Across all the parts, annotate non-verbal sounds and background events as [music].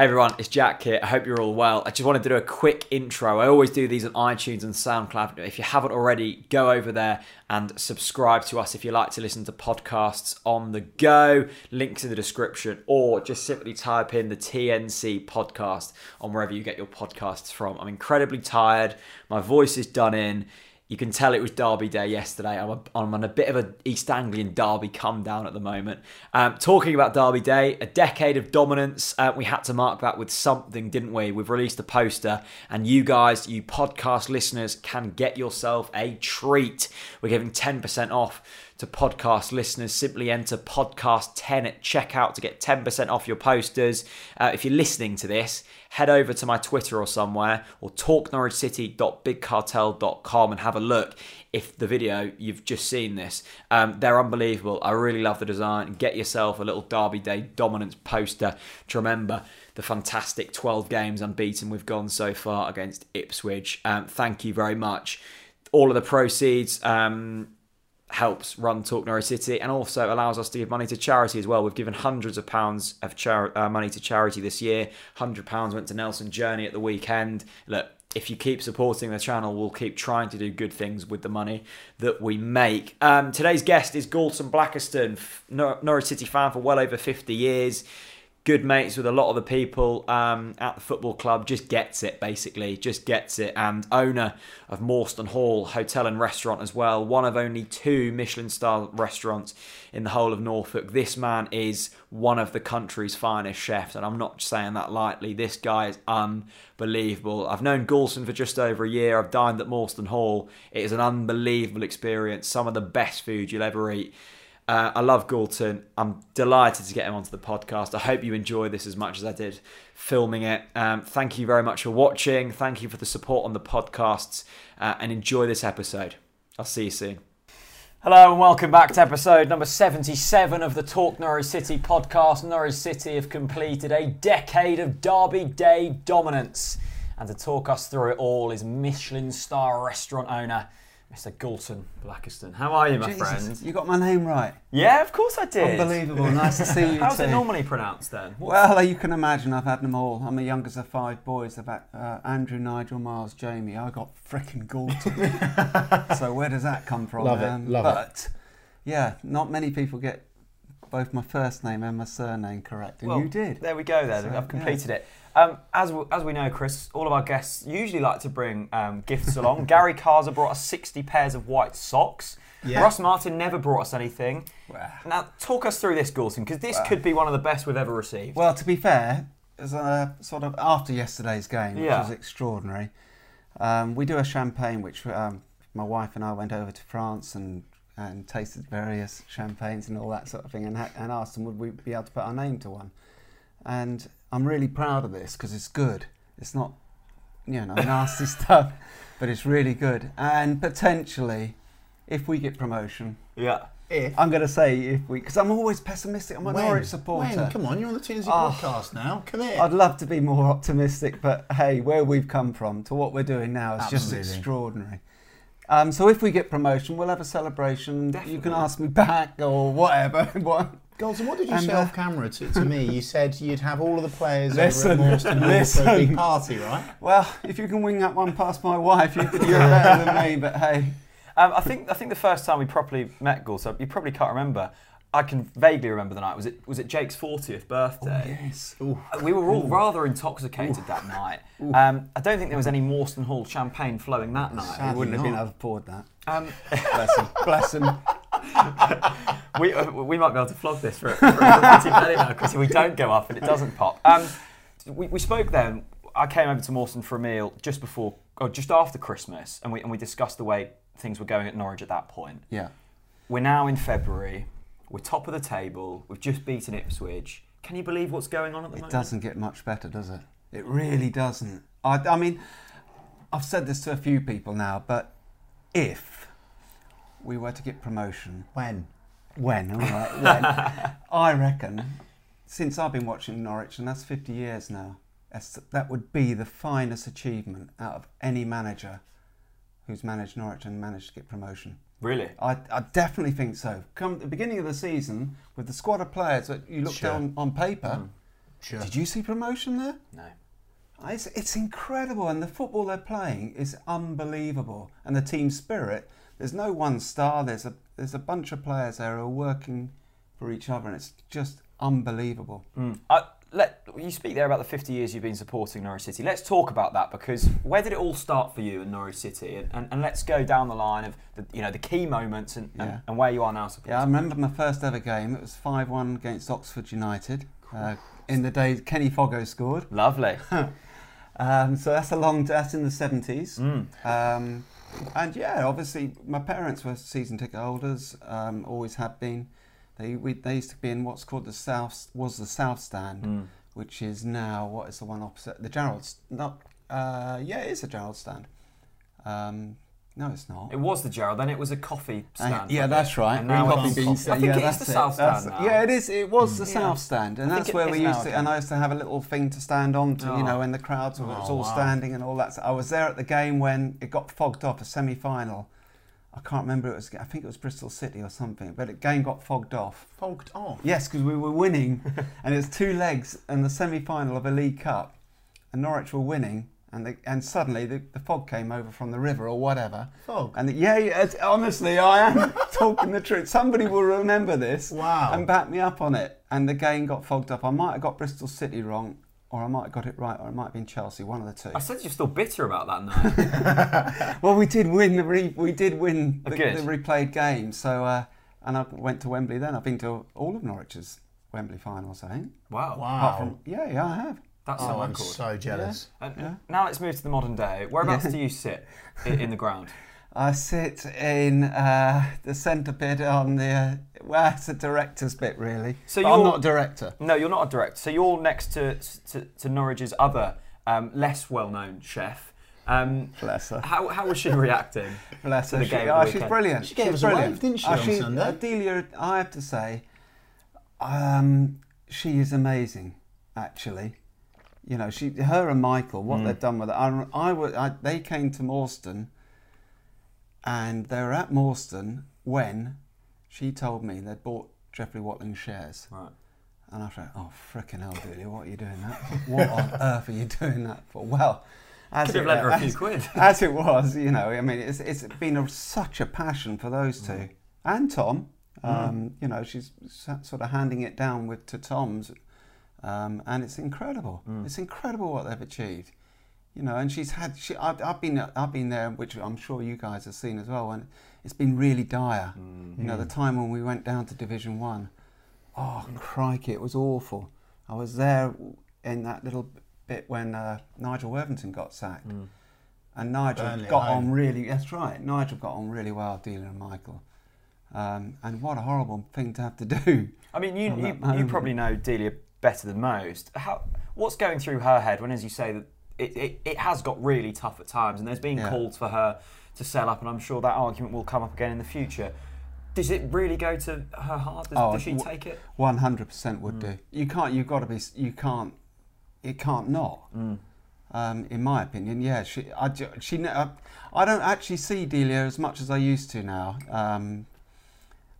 Hey everyone, it's Jack here. I hope you're all well. I just wanted to do a quick intro. I always do these on iTunes and SoundCloud. If you haven't already, go over there and subscribe to us if you like to listen to podcasts on the go. Links in the description, or just simply type in the TNC podcast on wherever you get your podcasts from. I'm incredibly tired. My voice is done in. You can tell it was Derby Day yesterday. I'm, a, I'm on a bit of an East Anglian Derby come down at the moment. Um, talking about Derby Day, a decade of dominance. Uh, we had to mark that with something, didn't we? We've released a poster, and you guys, you podcast listeners, can get yourself a treat. We're giving 10% off to podcast listeners. Simply enter podcast 10 at checkout to get 10% off your posters. Uh, if you're listening to this, head over to my Twitter or somewhere or talknorwichcity.bigcartel.com and have a look if the video you've just seen this. Um, they're unbelievable. I really love the design. Get yourself a little Derby Day dominance poster to remember the fantastic 12 games unbeaten we've gone so far against Ipswich. Um, thank you very much. All of the proceeds. Um, helps run Talk Norwich City and also allows us to give money to charity as well. We've given hundreds of pounds of uh, money to charity this year. Hundred pounds went to Nelson Journey at the weekend. Look, if you keep supporting the channel, we'll keep trying to do good things with the money that we make. Um, today's guest is Galton Blackiston, Nor- Norwich City fan for well over 50 years good mates with a lot of the people um, at the football club. Just gets it, basically. Just gets it. And owner of Morston Hall Hotel and Restaurant as well. One of only two Michelin star restaurants in the whole of Norfolk. This man is one of the country's finest chefs. And I'm not saying that lightly. This guy is unbelievable. I've known Galton for just over a year. I've dined at Morston Hall. It is an unbelievable experience. Some of the best food you'll ever eat. Uh, I love Galton. I'm delighted to get him onto the podcast. I hope you enjoy this as much as I did filming it. Um, thank you very much for watching. Thank you for the support on the podcasts uh, and enjoy this episode. I'll see you soon. Hello and welcome back to episode number 77 of the Talk Norwich City podcast. Norwich City have completed a decade of Derby Day dominance. And to talk us through it all is Michelin star restaurant owner Mr. Galton Blackiston. How are you, my Jesus, friend? You got my name right. Yeah, of course I did. Unbelievable. Nice to see [laughs] you How's too. it normally pronounced then? Well, you can imagine I've had them all. I'm the youngest of five boys. I've had uh, Andrew, Nigel, Miles, Jamie. I got frickin' Galton. [laughs] so where does that come from? Um, Love it, love it. but, yeah, not many people get both my first name and my surname correct, and Well, you did. There we go. Then So, I've completed it. Um, as we, as we know, Chris, all of our guests usually like to bring um, gifts along. [laughs] Gary Karsa brought us 60 pairs of white socks. Yeah. Russ Martin never brought us anything. Well, Now, talk us through this, Galton, because this could be one of the best we've ever received. Well, to be fair, as uh, sort of after yesterday's game, which Yeah. was extraordinary, um, we do a champagne which um, my wife and I went over to France and and tasted various champagnes and all that sort of thing, and, ha- and asked them would we be able to put our name to one. And I'm really proud of this because it's good. It's not, you know, [laughs] nasty stuff, but it's really good. And potentially, if we get promotion, yeah. If I'm going to say if we, because I'm always pessimistic. I'm a when? Norwich supporter. When? Come on, you're on the TNC Oh. podcast now. Come here. I'd love to be more optimistic, but hey, where we've come from to what we're doing now is just extraordinary. Um, so if we get promotion, we'll have a celebration. You can ask me back or whatever. [laughs] What- Galton, what did you And, say uh, off camera to, to me? [laughs] You said you'd have all of the players Listen, over at Morston Hall for a big party, right? well, if you can wing that one past my wife, you, you're better than me. But hey, Um, I think I think the first time we properly met Galton, you probably can't remember. I can vaguely remember the night. Was it was it Jake's 40th birthday? yes. We were all rather intoxicated that night. Um, I don't think there was any Morston Hall champagne flowing that night. I Sadly wouldn't have been not. able to afford that. Um, Bless him. Bless him. [laughs] [laughs] we, uh, we might be able to flog this for, for a pretty penny now because we don't go up and it doesn't pop. Um, we, we spoke then. I came over to Morston for a meal just before, or just after Christmas, and we and we discussed the way things were going at Norwich at that point. Yeah. We're now in February. We're top of the table. We've just beaten Ipswich. Can you believe what's going on at the It moment? It doesn't get much better, does it? It really doesn't. I, I mean, I've said this to a few people now, but if we were to get promotion, When? when, all right, when, [laughs] I reckon, since I've been watching Norwich, and that's 50 years now, that would be the finest achievement out of any manager who's managed Norwich and managed to get promotion. Really? I, I definitely think so. Come the beginning of the season, with the squad of players that you looked Sure. on on paper, mm. Sure. did you see promotion there? No. Ah, it's, it's incredible, and the football they're playing is unbelievable. And the team spirit. There's no one star. There's a there's a bunch of players there who are working for each other, and it's just unbelievable. Uh, let, you speak there about the 50 years you've been supporting Norwich City. Let's talk about that because where did it all start for you in Norwich City? And, and, and let's go down the line of the, you know the key moments and, and, and where you are now supporting. Yeah, I remember my first ever game. It was five one against Oxford United. Uh, in the days Kenny Foggo scored. Lovely. [laughs] Um, so that's a long. That's in the seventies. Mm. Um, and yeah, obviously my parents were season ticket holders. Um, always have been. They we, they used to be in what's called the south was the south stand, Mm. which is now what is the one opposite the Jarrold's not. Uh, yeah, it is a Jarrold stand. Um, no, it's not. It was the Jarrold, then it was a coffee stand. Uh, yeah, that's right. And now Coffee it's- beans I think yeah, it is that's the South That's- Stand now. Yeah, it is. It was the Yeah. South Stand, and that's it where we used to. And I used to have a little thing to stand on to, Oh. you know, when the crowds were it was Oh, all wow. standing and all that. So I was there at the game when it got fogged off, a semi-final. I can't remember. It was. I think it was Bristol City or something. But the game got fogged off. Fogged off. Yes, because we were winning, [laughs] and it was two legs and the semi-final of a League Cup, and Norwich were winning, and the, and suddenly the, the fog came over from the river or whatever. Fog. And the, yeah, yeah, honestly, I am [laughs] talking the truth. Somebody will remember this Wow. and back me up on it. And the game got fogged up. I might have got Bristol City wrong, or I might have got it right, or it might have been Chelsea, one of the two. I said you're still bitter about that now. [laughs] Well, we did win the re- we did win the, the replayed game. So, uh, and I went to Wembley. Then I've been to all of Norwich's Wembley finals. I think. wow. Wow. from yeah, yeah, I have. That's Oh, I'm record. so jealous. And Yeah. Now let's move to the modern day. Whereabouts do you sit i- in the ground? [laughs] I sit in uh, the centre bit on the. Uh, well, it's a director's bit really. So But I'm you're- not a director. No, you're not a director. So you're next to to, to Norwich's other um, less well-known chef. Um, Bless her. how, how was she reacting? [laughs] Bless to her. the She, game oh, she's brilliant. She gave she's us a brilliant. wave, didn't she, Oh, on Sunday? Adelia, I have to say, um, she is amazing. Actually, you know, she, her and Michael, what Mm. they've done with it. I, I, I, they came to Morston, and they were at Morston when she told me they'd bought Geoffrey Watling shares. Right. And I thought, oh, frickin' hell, Delia, what are you doing that for? What on [laughs] earth are you doing that for? Well, as Could have it- her a as- few quid. [laughs] as it was, you know, I mean, it's, it's been a, such a passion for those two. And Tom, um, you know, she's sort of handing it down with to Tom's, um, and it's incredible. It's incredible what they've achieved. You know, and she's had. She, I've, I've been, I've been there, which I'm sure you guys have seen as well, and it's been really dire. You know, the time when we went down to Division One. Oh crikey, it was awful. I was there in that little bit when uh, Nigel Worthington got sacked. And Nigel Burnley got home. on really. That's right. Nigel got on really well, dealing with Michael. Um, and what a horrible thing to have to do. I mean, you, you, you probably know Delia better than most. How, what's going through her head when, as you say, that it, it, it has got really tough at times and there's been Yeah. calls for her to sell up, and I'm sure that argument will come up again in the future. Does it really go to her heart? Does, Oh, does she take it? One hundred percent would Mm. do. You can't. You've got to be. You can't. It can't not. Mm. Um, in my opinion, yeah. She. I. She. I, I don't actually see Delia as much as I used to now. Um,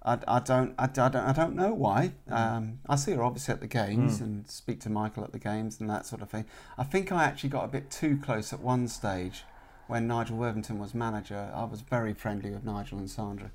I, I don't. I, I don't. I don't know why. Mm. Um, I see her obviously at the games and speak to Michael at the games and that sort of thing. I think I actually got a bit too close at one stage when Nigel Worthington was manager. I was very friendly with Nigel and Sandra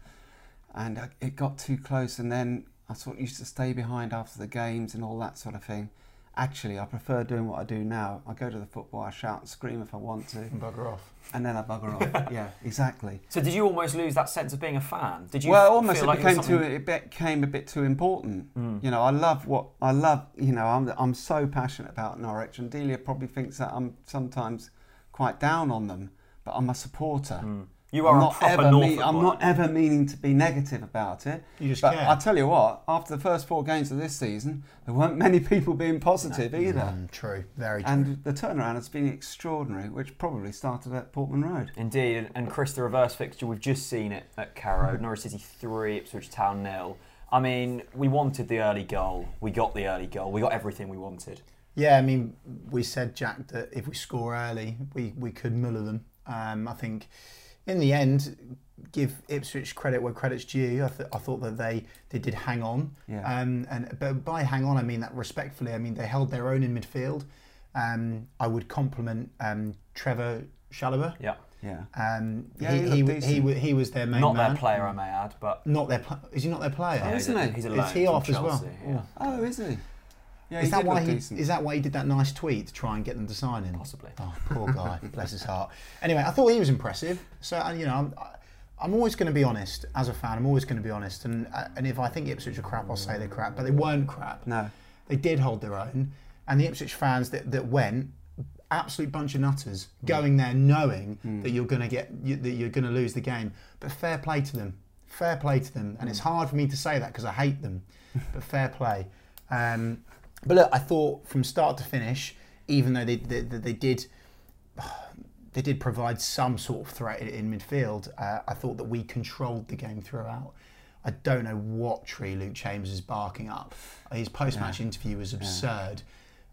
and I- it got too close and then I sort of used to stay behind after the games and all that sort of thing. Actually, I prefer doing what I do now. I go to the football, I shout and scream if I want to, [laughs] Bugger off. and then I bugger off. [laughs] yeah, exactly. So did you almost lose that sense of being a fan? Did you well, almost feel it like became was too. It became a bit too important. Mm. You know, I love what I love. You know, I'm I'm so passionate about Norwich, and Delia probably thinks that I'm sometimes quite down on them, but I'm a supporter. Mm. You are I'm a not proper ever Norfolk mean- I'm not ever meaning to be negative about it. You just but care. I tell you what, after the first four games of this season, there weren't many people being positive either. Mm, true. Very true. And the turnaround has been extraordinary, which probably started at Portman Road. Indeed, and- and Chris, the reverse fixture, we've just seen it at Carrow. [laughs] Norwich City 3, Ipswich Town nil. I mean, we wanted the early goal. We got the early goal. We got everything we wanted. Yeah, I mean, we said Jack that if we score early, we, we could muller them. Um, I think in the end, give Ipswich credit where credit's due. I, th- I thought that they, they did hang on. Yeah. Um, and but by hang on, I mean that respectfully. I mean they held their own in midfield. Um, I would compliment um, Trevor Chalobah. Yeah. Yeah. Um, Yeah, he, he he, looked he, w- he was their main Not man. their player, I may add, but Not their. Pl- is he not their player? Oh, isn't he? he's a Is loan he from off as well? Chelsea, Yeah. Oh, is he? Yeah, is that why he decent. is that why he did that nice tweet to try and get them to sign him? Possibly. Oh, poor guy, [laughs] bless his heart. Anyway, I thought he was impressive. So you know, I'm, I'm always going to be honest as a fan. I'm always going to be honest, and uh, and if I think Ipswich are crap, I'll say they're crap. But they weren't crap. No. They did hold their own, and the Ipswich fans that, that went, absolute bunch of nutters, going there knowing that you're going to get you, that you're going to lose the game. But fair play to them, fair play to them, and it's hard for me to say that because I hate them, but fair play. Um, but look, I thought from start to finish, even though they they, they, did [sighs] they did provide some sort of threat in- midfield. Uh, I thought that we controlled the game throughout. I don't know what tree Luke Chambers is barking up. His post-match interview was absurd,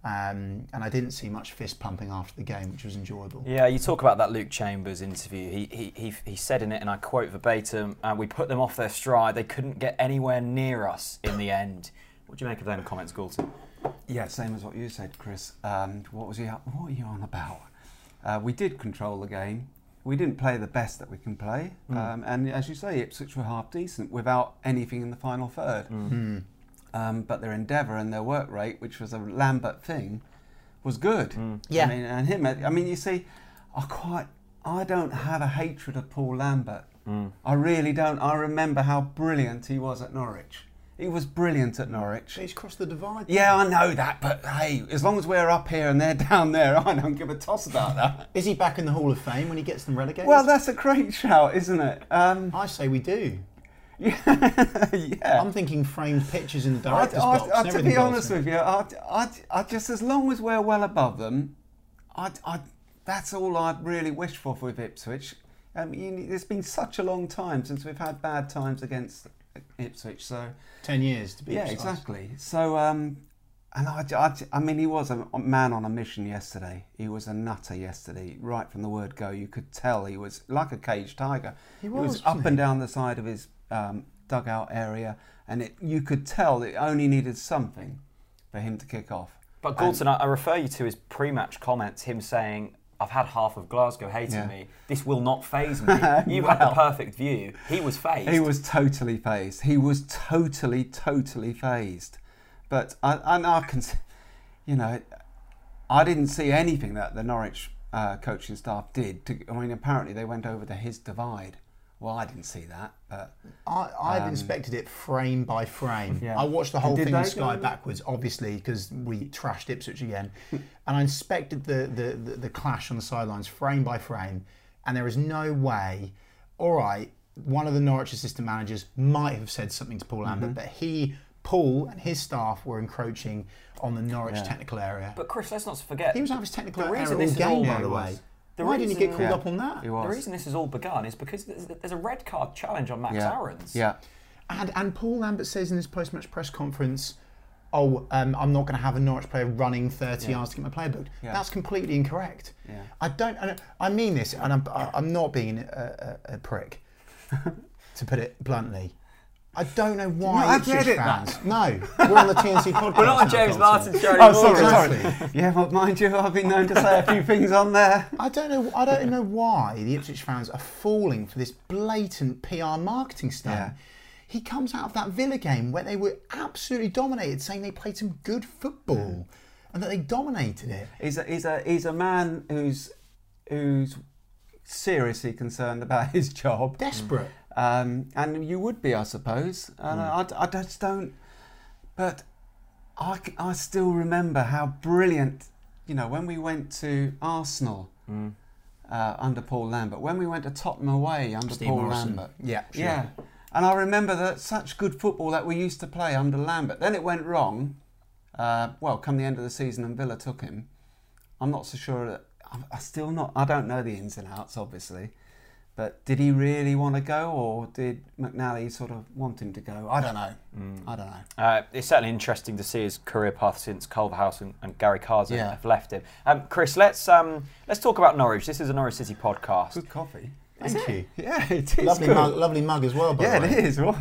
um, and I didn't see much fist pumping after the game, which was enjoyable. Yeah, you talk about that Luke Chambers interview. He he, he, he said in it, and I quote verbatim, uh, "We put them off their stride. They couldn't get anywhere near us in the end." What do you make of them comments, Galton? Yeah, same as what you said, Chris. Um, what was he? What are you on about? Uh, we did control the game. We didn't play the best that we can play, um, and as you say, Ipswich were half decent without anything in the final third. Um, but their endeavour and their work rate, which was a Lambert thing, was good. Yeah. I mean, and him. I mean, you see, I quite. I don't have a hatred of Paul Lambert. I really don't. I remember how brilliant he was at Norwich. He was brilliant at Norwich. He's crossed the divide. Yeah, I know that, but hey, as long as we're up here and they're [laughs] down there, I don't give a toss about that. Is he back in the Hall of Fame when he gets them relegated? well, that's a great shout, isn't it? Um, [laughs] I say we do. [laughs] yeah. I'm thinking framed pictures in the I, director's I, box. I, to be honest with you, I, I, I just as long as we're well above them, I, I, that's all I really wish for with Ipswich. I mean, it's been such a long time since we've had bad times against Ipswich, so ten years to be yeah, precise. exactly. So, um, and I, I, I mean, he was a man on a mission yesterday. He was a nutter yesterday, right from the word go. You could tell he was like a caged tiger. He was, was, up wasn't and down the side of his um, dugout area, and it, you could tell it only needed something for him to kick off. But Galton, I, I refer you to his pre-match comments. Him saying, "I've had half of Glasgow hating Yeah. me. This will not phase [laughs] me." You had the perfect view. He was phased. He was totally phased. He was totally, totally phased. But I, I, I can, you know, I didn't see anything that the Norwich uh, coaching staff did. To, I mean, apparently they went over to his divide. Well, I didn't see that, but I, I've inspected it frame by frame. Um, Yeah. I watched the whole thing in Sky go- backwards, obviously, because we trashed Ipswich again. [laughs] and I inspected the, the, the, the clash on the sidelines frame by frame, and there is no way, all right, one of the Norwich assistant managers might have said something to Paul Lambert, Mm-hmm. but he, Paul, and his staff were encroaching on the Norwich technical area. But Chris, let's not forget. he was out of his technical The area all this is all- game, by he the was. Way. The Why didn't he get reason- called Yeah. up on that? the reason this has all begun is because there's, there's a red card challenge on Max yeah. Aarons. Yeah. And, and Paul Lambert says in his post match press conference, Oh, um, I'm not going to have a Norwich player running 30 yards to get my player booked. Yeah. That's completely incorrect. Yeah. I don't. I, I mean this, and I'm, I- I'm not being a, a, a prick, [laughs] to put it bluntly. I don't know why No, I Ipswich get it, fans. No, [laughs] we're on the TNC [laughs] podcast. We're not on James Dalton. Martin's show Oh, anymore. sorry, sorry. [laughs] Yeah, but mind you, I've been known to say a few things on there. I don't know. I don't know why the Ipswich fans are falling for this blatant PR marketing stunt. Yeah. He comes out of that Villa game where they were absolutely dominated, saying they played some good football and that they dominated it. He's a, he's a, he's a man who's, who's seriously concerned about his job. Desperate. Um, and you would be, I suppose. And I, I just don't. But I, I still remember how brilliant, you know, when we went to Arsenal uh, under Paul Lambert, when we went to Tottenham away under Steve Paul Morison. Lambert. Yeah, sure. Yeah. And I remember that such good football that we used to play under Lambert. Then it went wrong. Uh, well, come the end of the season and Villa took him. I'm not so sure that. I'm- I still not. I don't know the ins and outs, obviously. But did he really want to go, or did McNally sort of want him to go? I don't know. I don't know. Uh, it's certainly interesting to see his career path since Culverhouse and, and Gary Karsa Yeah. have left him. Um, Chris, let's um, let's talk about Norwich. This is a Norwich City podcast. Good coffee. Thank you. [laughs] Yeah, it is Lovely good. mug, lovely mug as well. By Yeah, the it way. is. Well,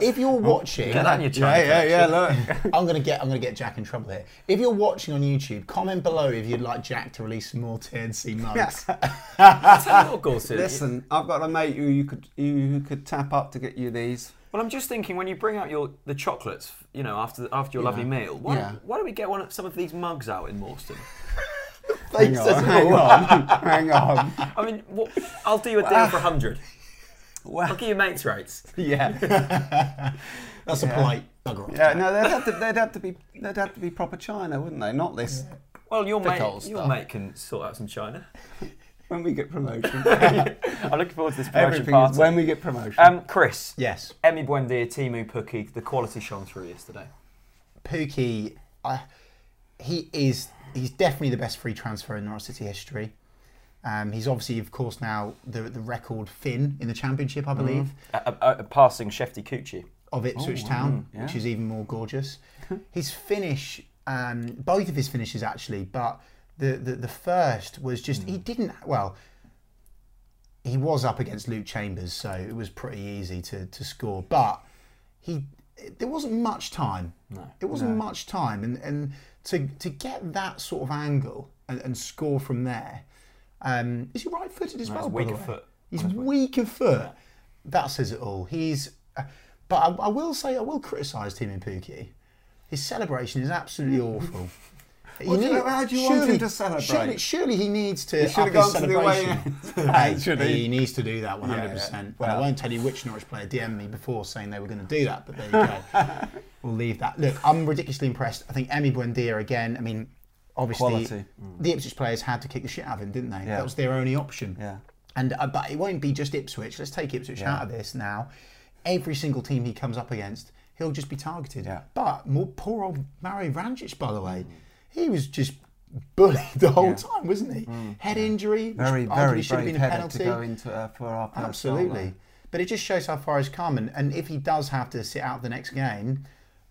If you're watching, Get that in your yeah, yeah, yeah. Look. [laughs] I'm gonna get I'm gonna get Jack in trouble here. If you're watching on YouTube, comment below if you'd like Jack to release some more TNC mugs. [laughs] Tell you what, Listen, I've got a mate who you could you who could tap up to get you these. Well, I'm just thinking when you bring out your the chocolates, you know, after after your lovely meal, why, Yeah. why don't we get one of some of these mugs out in Morston? [laughs] Hang on, hang on. I mean, what, I'll do you a deal for a hundred. I'll Well, give you mates rates. [laughs] yeah, [laughs] That's a polite bugger off. yeah. No, they'd have to they'd have to be they'd have to be proper China, wouldn't they? Not this Well, your mate, your stuff. mate can sort out some china. [laughs] when we get promotion. I'm looking forward to this promotion Everything party. is when we get promotion. um, Chris, Yes. Emi Buendia, Teemu Pukki, the quality shone through yesterday. Pukki, I, he is he's definitely the best free transfer in Norwich City history. Um, he's obviously, of course, now the the record Finn in the Championship, I believe, Uh, uh, uh, passing Shefki Kuqi. of Ipswich wow, Town, yeah. which is even more gorgeous. [laughs] his finish, um, both of his finishes actually, but the, the the first was just he didn't well. He was up against Luke Chambers, so it was pretty easy to, to score. But he there wasn't much time. No, it wasn't much time, and and to to get that sort of angle and, and score from there. Um, is he right-footed as No, well? he's weak of foot. He's weak of foot. That says it all. He's, uh, but I, I will say I will criticise Teemu Pukki. His celebration is absolutely [laughs] awful. You- need- how do you want him to celebrate? Surely, surely he needs to. He should up his gone to the away celebration. [laughs] Hey, he? he needs to do that 100%. Yeah, I well. won't tell you which Norwich player DM'd me before saying they were going to do that, but there you go. [laughs] we'll leave that. Look, I'm ridiculously impressed. I think Emi Buendia again. I mean, obviously, Quality. the Ipswich players had to kick the shit out of him, didn't they? Yeah. That was their only option. Yeah. And uh, but it won't be just Ipswich. Let's take Ipswich Yeah. out of this now. Every single team he comes up against, he'll just be targeted. Yeah. But more poor old Mario Vrancic, by the way, he was just bullied the whole Yeah. time, wasn't he? Head injury, very very should have been a penalty. to go into uh, for our Absolutely. But it just shows how far he's come. And, and if he does have to sit out the next game,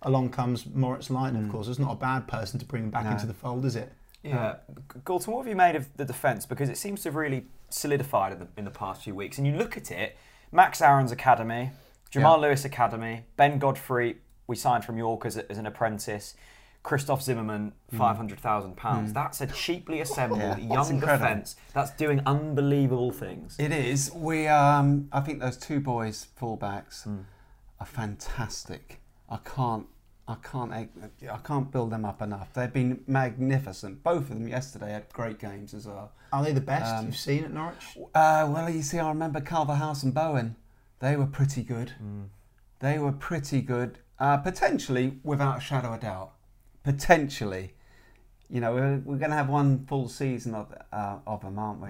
along comes Moritz Leitner, of course. It's not a bad person to bring back No. into the fold, is it? Yeah, G- Galton, what have you made of the defence? Because it seems to have really solidified in the, in the past few weeks. And you look at it, Max Aarons academy, Jamal Yeah. Lewis academy, Ben Godfrey, we signed from York as, a, as an apprentice. Christoph Zimmermann, five hundred thousand pounds. That's a cheaply assembled Yeah, young defence that's doing unbelievable things. It is. We um I think those two boys fullbacks Hmm. are fantastic. I can't I can't I can't build them up enough. They've been magnificent. Both of them yesterday had great games as well. Are they the best Um, you've seen at Norwich? Uh, well, you see, I remember Culverhouse and Bowen. They were pretty good. They were pretty good. Uh, potentially, without a shadow of doubt. Potentially. You know, we're, we're going to have one full season of, uh, of them, aren't we?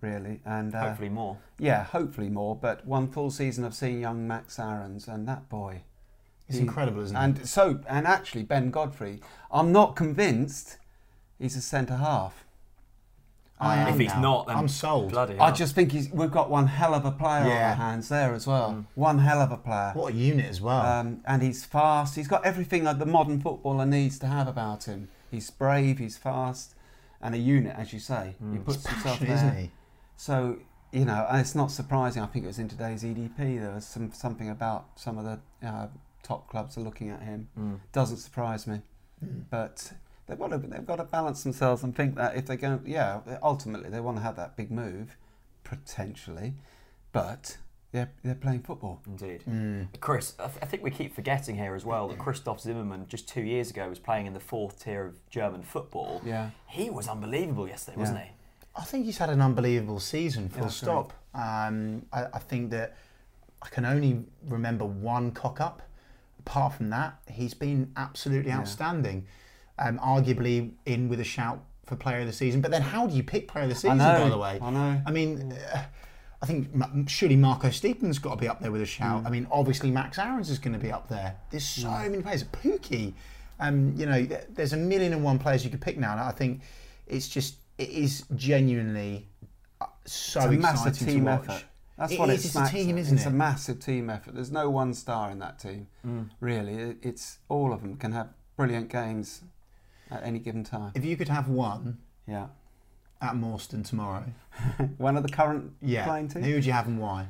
Really? And uh, Hopefully more. Yeah, hopefully more. But one full season of seeing young Max Aarons and that boy. It's he- incredible, isn't it? And so, and actually, Ben Godfrey. I'm not convinced he's a centre half. I am If he's now. not, then I'm sold. Bloody I just think he's, we've got one hell of a player on our hands there as well. One hell of a player. What a unit as well. Um, and he's fast. He's got everything that the modern footballer needs to have about him. He's brave, he's fast, and a unit, as you say. He puts himself Passionate, there. isn't he? So, you know, and it's not surprising. I think it was in today's EDP. There was some something about some of the uh, top clubs are looking at him. Doesn't surprise me. But they've got to they've got to balance themselves and think that if they go, yeah, ultimately they want to have that big move, potentially, but they're they're playing football. Indeed. Hmm. Chris, I, th- I think we keep forgetting here as well that Christoph Zimmermann just two years ago was playing in the fourth tier of German football. Yeah. He was unbelievable yesterday, wasn't he? I think he's had an unbelievable season, full Yeah, stop. Um, I, I think that I can only remember one cock up. Apart from that, he's been absolutely outstanding. Um, arguably in with a shout for player of the season. But then, how do you pick player of the season? know, by the way, I know. I mean, uh, I think surely Marco Stiepermann's got to be up there with a shout. I mean, obviously Max Aarons is going to be up there. There's so many players. Pukki, um, you know, there's a million and one players you could pick now. And I think it's just it is genuinely uh, so It's a exciting massive team to watch. effort. That's It what is, it it's a smacks team, isn't it's it? a massive team effort. There's no one star in that team, really. It's all of them can have brilliant games at any given time. If you could have one, Yeah, at Morston tomorrow, [laughs] One of the current yeah, playing team. who would you have and why?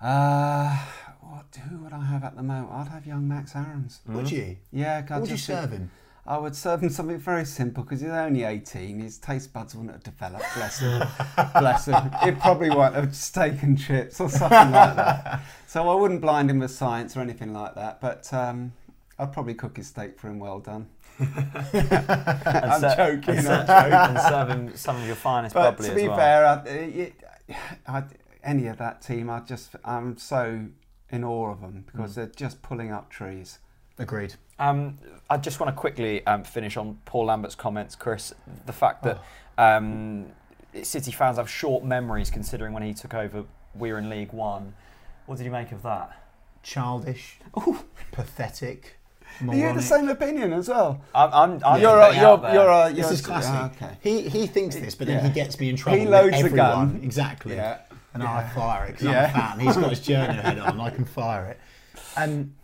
Uh, what? Who would I have at the moment? I'd have young Max Aarons. Would you? Yeah. Would you serve him? I would serve him something very simple because he's only 18. His taste buds wouldn't have developed. Bless him. [laughs] Bless him. He'd probably want a steak and chips or something like that. [laughs] So I wouldn't blind him with science or anything like that. But um, I'd probably cook his steak for him well done. [laughs] I'm ser- joking. And, I'm ser- and serve him some of your finest But bubbly to be as well. fair, I, it, I, any of that team, I just I'm so in awe of them because Mm. they're just pulling up trees. Agreed. Um, I just want to quickly um, finish on Paul Lambert's comments, Chris. The fact that Oh. um, City fans have short memories, considering when he took over, we were in League One. What did you make of that? Childish, pathetic, Are you moronic. the same opinion as well? I'm, I'm, I'm you're, a, you're, out there. you're a, This you're is classic. Ah, okay. He he thinks this, but then Yeah. he gets me in trouble. He with loads the everyone. gun. Exactly. Yeah. And I fire it because Yeah. I'm a fan. He's got his [laughs] journey head on. I can fire it. And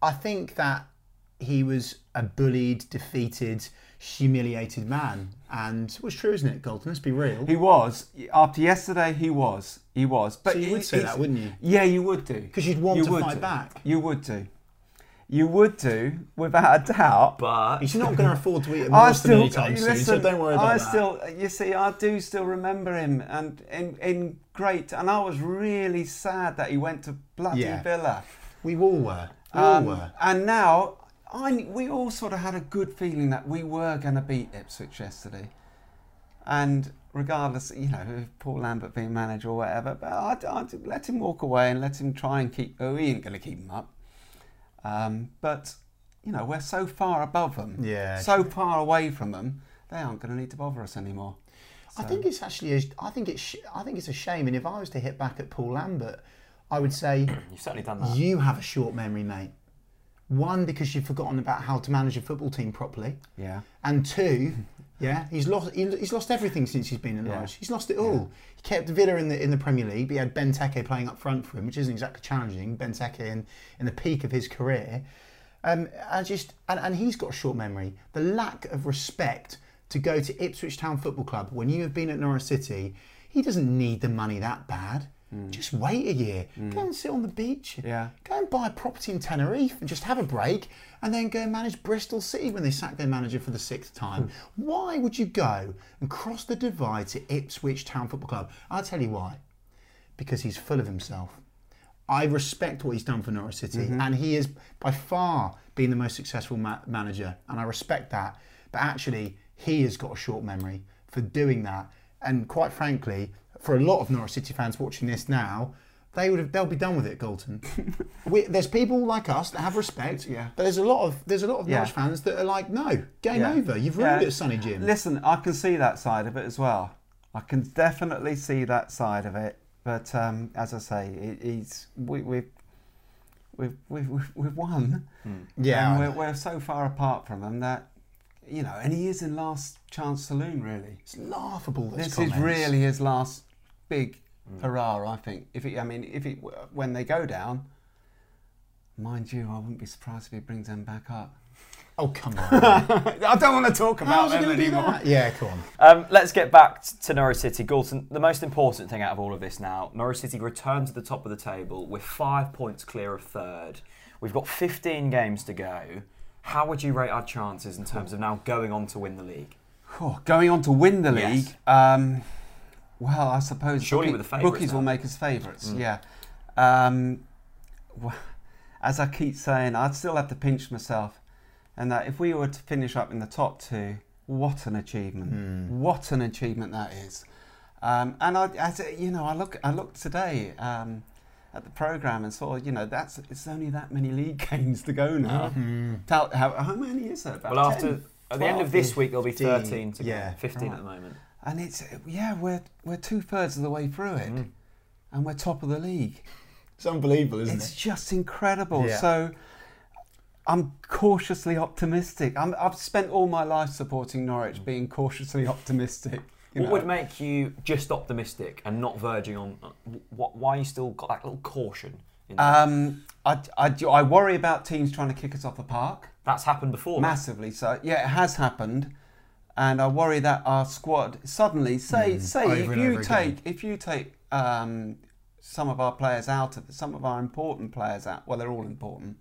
I think that he was a bullied, defeated, humiliated man. And it was true, isn't it, Galton? Let's be real. He was after yesterday. He was. He was. But So you would it- say that, wouldn't you? Yeah, you would do. Because you'd want You to would fight do. back. You would do. You would do without a doubt. But He's not going to afford to eat a [laughs] I Morston still, anytime soon, so listen, don't worry about I that. still, you see, I do still remember him, and in, in great, and I was really sad that he went to bloody Yeah. Villa. we all were. We Um, all were. And now, I, we all sort of had a good feeling that we were going to beat Ipswich yesterday. And regardless, you know, of Paul Lambert being manager or whatever, but I'd, I'd let him walk away and let him try and keep. Oh, he ain't going to keep him up. Um, but you know, we're so far above them, Yeah. so far away from them, they aren't going to need to bother us anymore. I think it's actually. A, I think it's. I think it's a shame. And if I was to hit back at Paul Lambert, I would say [clears throat] you've certainly done that. you have a short memory, mate. One, because you've forgotten about how to manage a football team properly, Yeah. and two, [laughs] yeah, he's lost. he- He's lost everything since he's been in Yeah. Norwich. He's lost it all. He kept Villa in the in the Premier League. But he had Benteke playing up front for him, which isn't exactly challenging. Benteke in in the peak of his career. Um, I just and, and he's got a short memory. The lack of respect to go to Ipswich Town Football Club when you have been at Norwich City, he doesn't need the money that bad. Mm. Just wait a year. Mm. Go and sit on the beach. Yeah. Go and buy a property in Tenerife and just have a break and then go and manage Bristol City when they sack their manager for the sixth time. Hmm. Why would you go and cross the divide to Ipswich Town Football Club? I'll tell you why. Because he's full of himself. I respect what he's done for Norwich City, mm-hmm. and he is by far been the most successful ma- manager, and I respect that. But actually, he has got a short memory for doing that, and quite frankly, for a lot of Norwich City fans watching this now, they would have they'll be done with it, Galton. [laughs] we, there's people like us that have respect, Yeah. but there's a lot of there's a lot of Yeah. Norwich fans that are like, no, game Yeah. over. You've ruined Yeah. it, Sonny Jim. Listen, I can see that side of it as well. I can definitely see that side of it. But um, as I say, it, he's we, we've, we've we've we've we've won. Yeah, and we're, we're so far apart from them that you know, and he is in last chance saloon really. it's laughable. This comments. is really his last big hurrah. I think. If it, I mean, if it when they go down, mind you, I wouldn't be surprised if he brings them back up. Oh come [laughs] on! I don't want to talk about them going do anymore. that? Yeah, come on. Um, let's get back to Norwich City. Galton, the most important thing out of all of this now, Norwich City return to the top of the table with five points clear of third. We've got 15 games to go. How would you rate our chances in terms of now going on to win the league? Oh, going on to win the Yes. league. Um, well, I suppose Surely we're the favourites bookies now. will make us favourites. Yeah. Um, wh- [laughs] as I keep saying, I'd still have to pinch myself, and that if we were to finish up in the top two, what an achievement! What an achievement that is. Um, and I, as you know, I look, I looked today um, at the program and saw, you know, that's it's only that many league [laughs] games to go now. Tell- How, how many is that? About Well, after 10? at the end of this week, there'll be 15, 13 to go. yeah. 15 Right. at the moment. And it's yeah, we're we're two thirds of the way through it, and we're top of the league. It's unbelievable, isn't It's it? It's just incredible. Yeah. So I'm cautiously optimistic. I'm, I've spent all my life supporting Norwich, being cautiously [laughs] optimistic. you What know. would make you just optimistic and not verging on? uh, wh- Why you still got that little caution? Um, I, I, I worry about teams trying to kick us off the park That's happened before. massively. So yeah, it has happened. And I worry that our squad suddenly say say if you take again. if you take um, some of our players out of some of our important players out. Well, they're all important.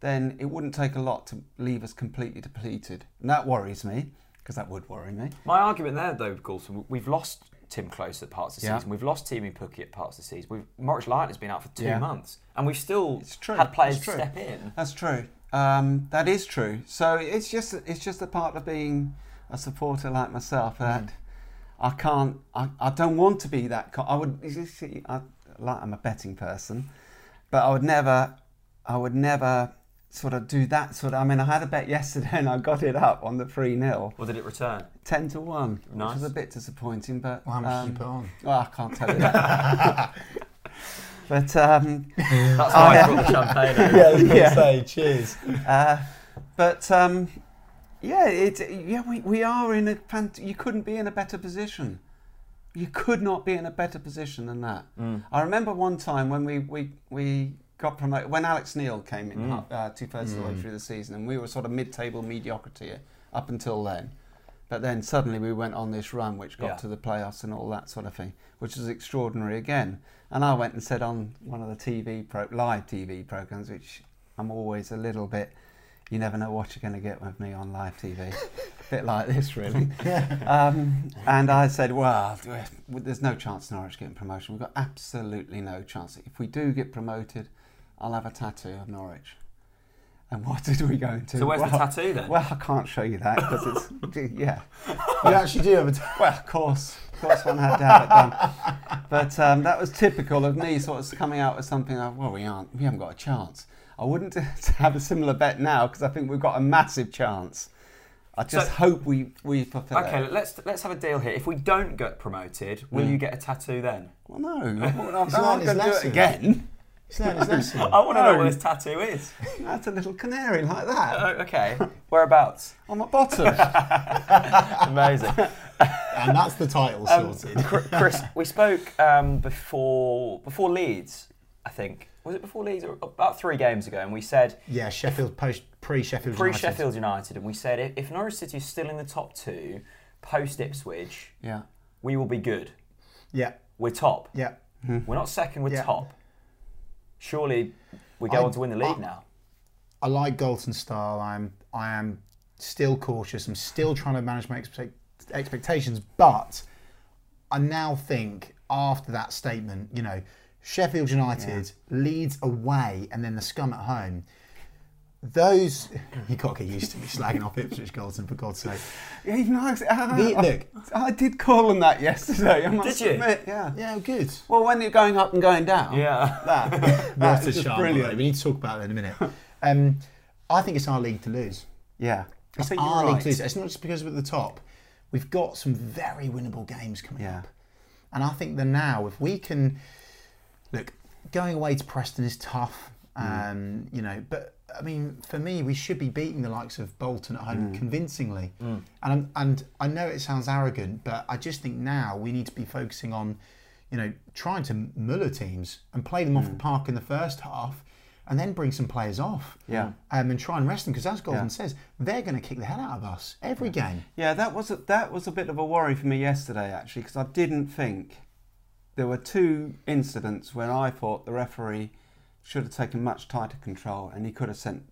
Then it wouldn't take a lot to leave us completely depleted, and that worries me because that would worry me. My argument there, though, Galton, we've lost Tim Klose at parts of the Yeah. season. We've lost Timmy Pukki at parts of the season. We've, Morris Light has been out for two Yeah. months, and we've still It's true. had players true. step in. That's true. Um, that is true. So it's just it's just a part of being a supporter like myself that I can't. I, I don't want to be that. I would. You see, I, like I'm a betting person, but I would never. I would never sort of do that sort of. I mean, I had a bet yesterday and I got it up on the three 0 What did it return? ten to one, Nice. which was a bit disappointing. But Well, how much did you um, put on? Well, I can't tell you that. [laughs] but um, That's why I brought the champagne. over. [laughs] I was gonna Yeah. say cheers. Uh, but um, yeah, it, yeah, we, we are in a. fant- You couldn't be in a better position. You could not be in a better position than that. Mm. I remember one time when we, we, we got promoted when Alex Neil came in mm. uh, two thirds of the way mm. through the season, and we were sort of mid-table mediocrity up until then. But then suddenly we went on this run, which got Yeah. to the playoffs and all that sort of thing, which was extraordinary again. And I went and said on one of the TV pro, live TV programs, which I'm always a little bit. You never know what you're going to get with me on live TV. a bit like this, really. [laughs] um, and I said, well, there's no chance Norwich getting promotion. We've got absolutely no chance. If we do get promoted, I'll have a tattoo of Norwich. And what did we go into? So where's the tattoo then? Well, I can't show you that because it's [laughs] yeah. You actually do have a. T- Well, of course, of course, one had to have it done. But um, that was typical of me, sort of coming out with something like, "Well, we aren't, we haven't got a chance." I wouldn't [laughs] have a similar bet now because I think we've got a massive chance. I just So- hope we we fulfil Okay, it. let's let's have a deal here. If we don't get promoted, will Mm. you get a tattoo then? Well, no, [laughs] I'm not He's learned his going to do it again. He's learned his lesson. [laughs] I want to know No. what this tattoo is. That's a little canary like that Oh, okay, whereabouts? on my bottom. Amazing. and that's the title Um, sorted. Chr- Chris, we spoke um, before before Leeds. I think was it before Leeds or about three games ago, and we said Yeah, Sheffield post pre Sheffield pre Sheffield United, and we said if, if Norwich City is still in the top two post Ipswich, yeah, we will be good. Yeah, We're top. yeah. Hmm. We're not second. We're Yeah. top. Surely we go I- on to win the league I- now. I like Galton's style. I'm I am still cautious. I'm still trying to manage my expect, expectations, but I now think after that statement, you know, Sheffield United Leeds away and then the scum at home. Those [laughs] you got to get used to me slagging off Ipswich Galton for God's sake. yeah even I, I, The- I- look. I did call on that yesterday. I must Did you? Admit, yeah. Yeah, good. Well, when you're going up and going down, Yeah. that, What [laughs] that a is just charm. by the brilliant. We need to talk about that in a minute. Um, I think it's our league to lose. Yeah, I It's think our you're league to lose. It's not just because we're at the top. We've got some very winnable games coming Yeah. up. And I think that now, if we can look, going away to Preston is tough. Mm. Um, you know, but I mean, for me, we should be beating the likes of Bolton at home Mm. convincingly. And I'm- and I know it sounds arrogant, but I just think now we need to be focusing on, you know, trying to muller teams and play them Mm. off the park in the first half, and then bring some players off. Yeah. Um, and try and rest them because, as Galton Yeah. says, they're going to kick the hell out of us every game. Yeah, that was a, that was a bit of a worry for me yesterday actually because I didn't think there were two incidents where I thought the referee should have taken much tighter control and he could have sent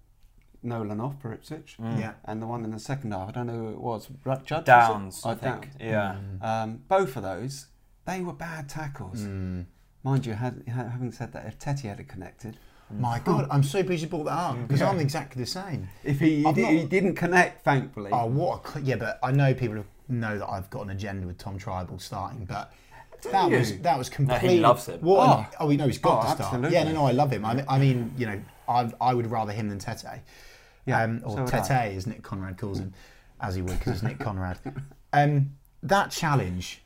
Nolan off for Ipswich. Yeah. And the one in the second half, I don't know who it was. Ru- Judge, was it? Downes, Oh, I think. Downes. Yeah. Um, both of those, they were bad tackles. Mm. Mind you, had, having said that, if Tettey had connected, My God, I'm so pleased you brought that up because I'm exactly the same. if he, he, not- he didn't connect, thankfully. Oh, what? A, yeah, but I know people know that I've got an agenda with Tom Trybull starting, but that you? was that was he completely. loves him. What? an- Oh. oh, we know he's got Oh, to start. absolutely. Yeah, no, no, I love him. I mean, I mean you know, I I would rather him than Tettey. Yeah, um, or so would I. Tettey, as Nick Conrad calls him, as he would because it's Nick Conrad. [laughs] Um, that challenge,